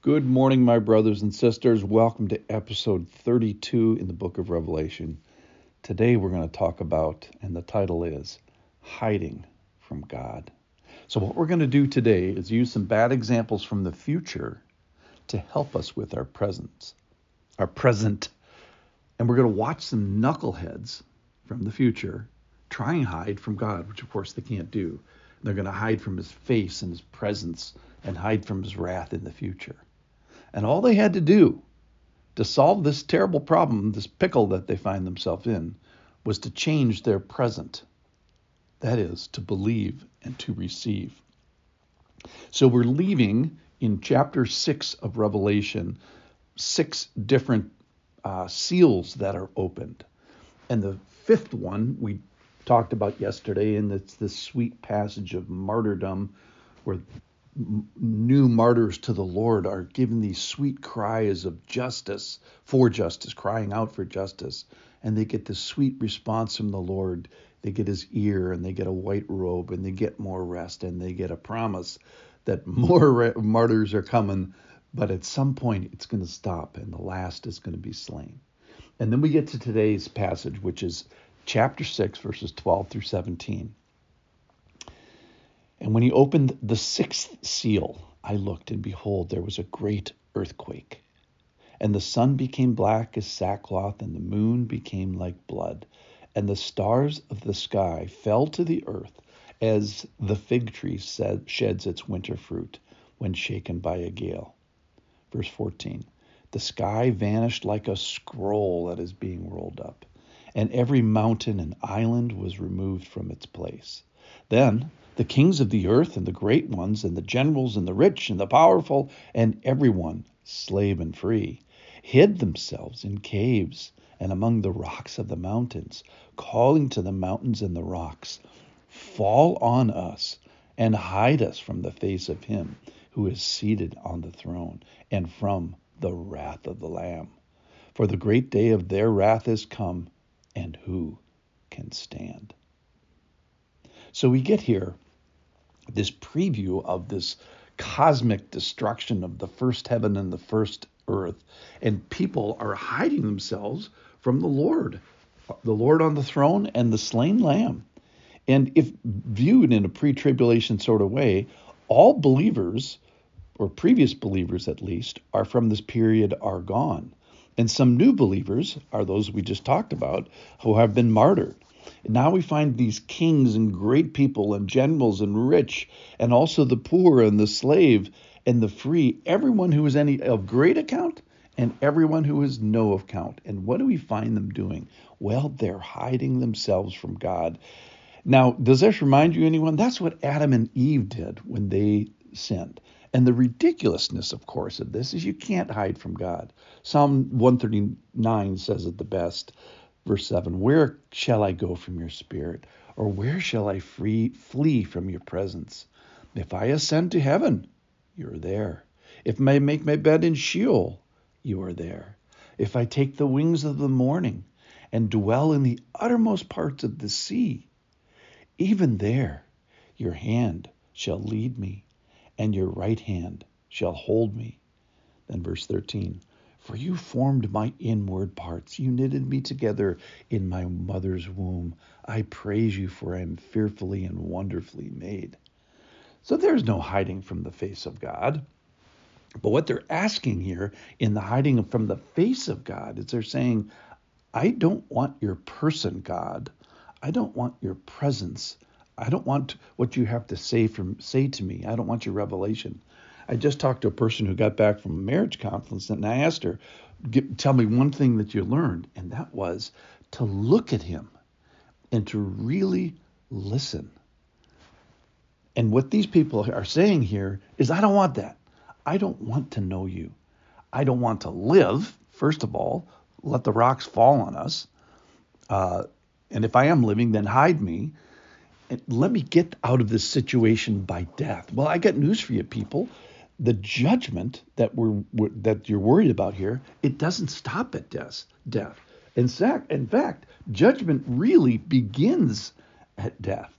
Good morning, my brothers and sisters. Welcome to episode 32 in the book of Revelation. Today we're going to talk about, and the title is Hiding from God. So, what we're going to do today is use some bad examples from the future to help us with our presence, our present. And we're going to watch some knuckleheads from the future try and hide from God, which of course they can't do. They're going to hide from his face and his presence and hide from his wrath in the future. And all they had to do to solve this terrible problem, this pickle that they find themselves in, was to change their present. That is, to believe and to receive. So we're leaving in chapter 6 of Revelation six different uh, seals that are opened. And the fifth one we talked about yesterday, and it's this sweet passage of martyrdom where new martyrs to the Lord are given these sweet cries of justice, for justice, crying out for justice. And they get this sweet response from the Lord. They get his ear and they get a white robe and they get more rest and they get a promise that more re- martyrs are coming. But at some point, it's going to stop and the last is going to be slain. And then we get to today's passage, which is chapter 6, verses 12 through 17. And when he opened the sixth seal, I looked, and behold, there was a great earthquake. And the sun became black as sackcloth, and the moon became like blood, and the stars of the sky fell to the earth as the fig tree sheds its winter fruit when shaken by a gale. Verse 14 The sky vanished like a scroll that is being rolled up, and every mountain and island was removed from its place. Then the kings of the earth and the great ones and the generals and the rich and the powerful and everyone, slave and free, hid themselves in caves and among the rocks of the mountains, calling to the mountains and the rocks, Fall on us and hide us from the face of him who is seated on the throne and from the wrath of the Lamb. For the great day of their wrath is come, and who can stand? So we get here this preview of this cosmic destruction of the first heaven and the first earth. And people are hiding themselves from the Lord, the Lord on the throne and the slain lamb. And if viewed in a pre tribulation sort of way, all believers, or previous believers at least, are from this period are gone. And some new believers are those we just talked about who have been martyred. Now we find these kings and great people and generals and rich, and also the poor and the slave and the free, everyone who is any of great account and everyone who is no account. And what do we find them doing? Well, they're hiding themselves from God. Now, does this remind you anyone? That's what Adam and Eve did when they sinned. And the ridiculousness, of course, of this is you can't hide from God. Psalm 139 says it the best. Verse 7 Where shall I go from your spirit? Or where shall I free, flee from your presence? If I ascend to heaven, you are there. If I make my bed in Sheol, you are there. If I take the wings of the morning and dwell in the uttermost parts of the sea, even there your hand shall lead me, and your right hand shall hold me. Then verse 13 for you formed my inward parts. You knitted me together in my mother's womb. I praise you, for I am fearfully and wonderfully made. So there's no hiding from the face of God. But what they're asking here in the hiding from the face of God is they're saying, I don't want your person, God. I don't want your presence. I don't want what you have to say from say to me. I don't want your revelation. I just talked to a person who got back from a marriage conference, and I asked her, "Tell me one thing that you learned," and that was to look at him and to really listen. And what these people are saying here is, I don't want that. I don't want to know you. I don't want to live, first of all, let the rocks fall on us. Uh, and if I am living, then hide me. And let me get out of this situation by death. Well, I got news for you, people the judgment that we're, we're, that you're worried about here, it doesn't stop at death. Death. In fact, in fact, judgment really begins at death.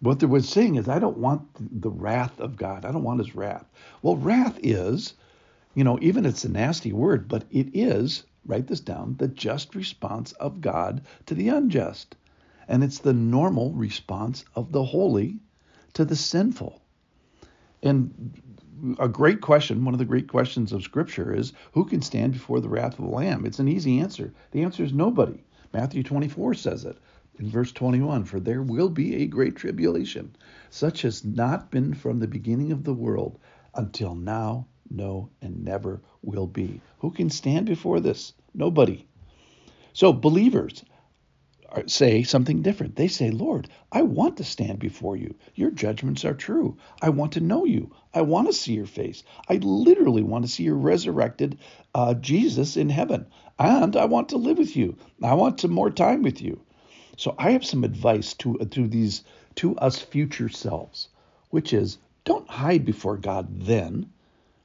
What they were saying is, I don't want the wrath of God. I don't want His wrath. Well, wrath is, You know, even it's a nasty word, but it is, write this down, the just response of God to the unjust. And it's the normal response of the holy to the sinful. And a great question, one of the great questions of Scripture is who can stand before the wrath of the Lamb? It's an easy answer. The answer is nobody. Matthew 24 says it in verse 21 For there will be a great tribulation, such as not been from the beginning of the world until now, no, and never will be. Who can stand before this? Nobody. So, believers, say something different. They say, Lord, I want to stand before you. Your judgments are true. I want to know you. I want to see your face. I literally want to see your resurrected uh, Jesus in heaven. And I want to live with you. I want some more time with you. So I have some advice to, to these to us future selves, which is don't hide before God then.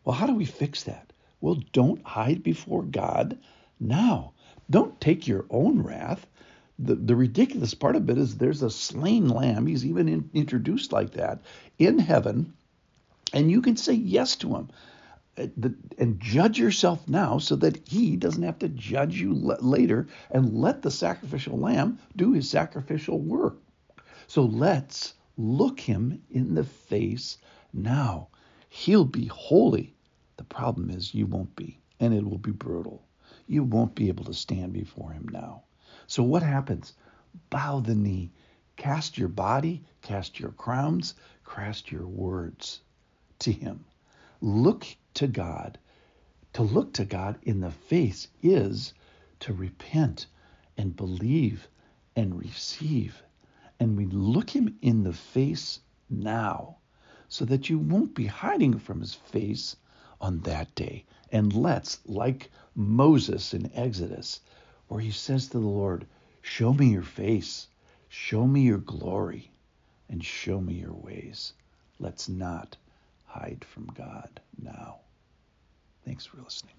Well, how do we fix that? Well, don't hide before God now. Don't take your own wrath the, the ridiculous part of it is there's a slain lamb. He's even in, introduced like that in heaven, and you can say yes to him. Uh, and judge yourself now so that he doesn't have to judge you later and let the sacrificial lamb do his sacrificial work. So let's look him in the face now. He'll be holy. The problem is you won't be, and it will be brutal. You won't be able to stand before him now. So what happens? Bow the knee. Cast your body, cast your crowns, cast your words to him. Look to God. To look to God in the face is to repent and believe and receive. And we look him in the face now so that you won't be hiding from his face on that day. And let's, like Moses in Exodus, where he says to the Lord, Show me your face, show me your glory, and show me your ways. Let's not hide from God now. Thanks for listening.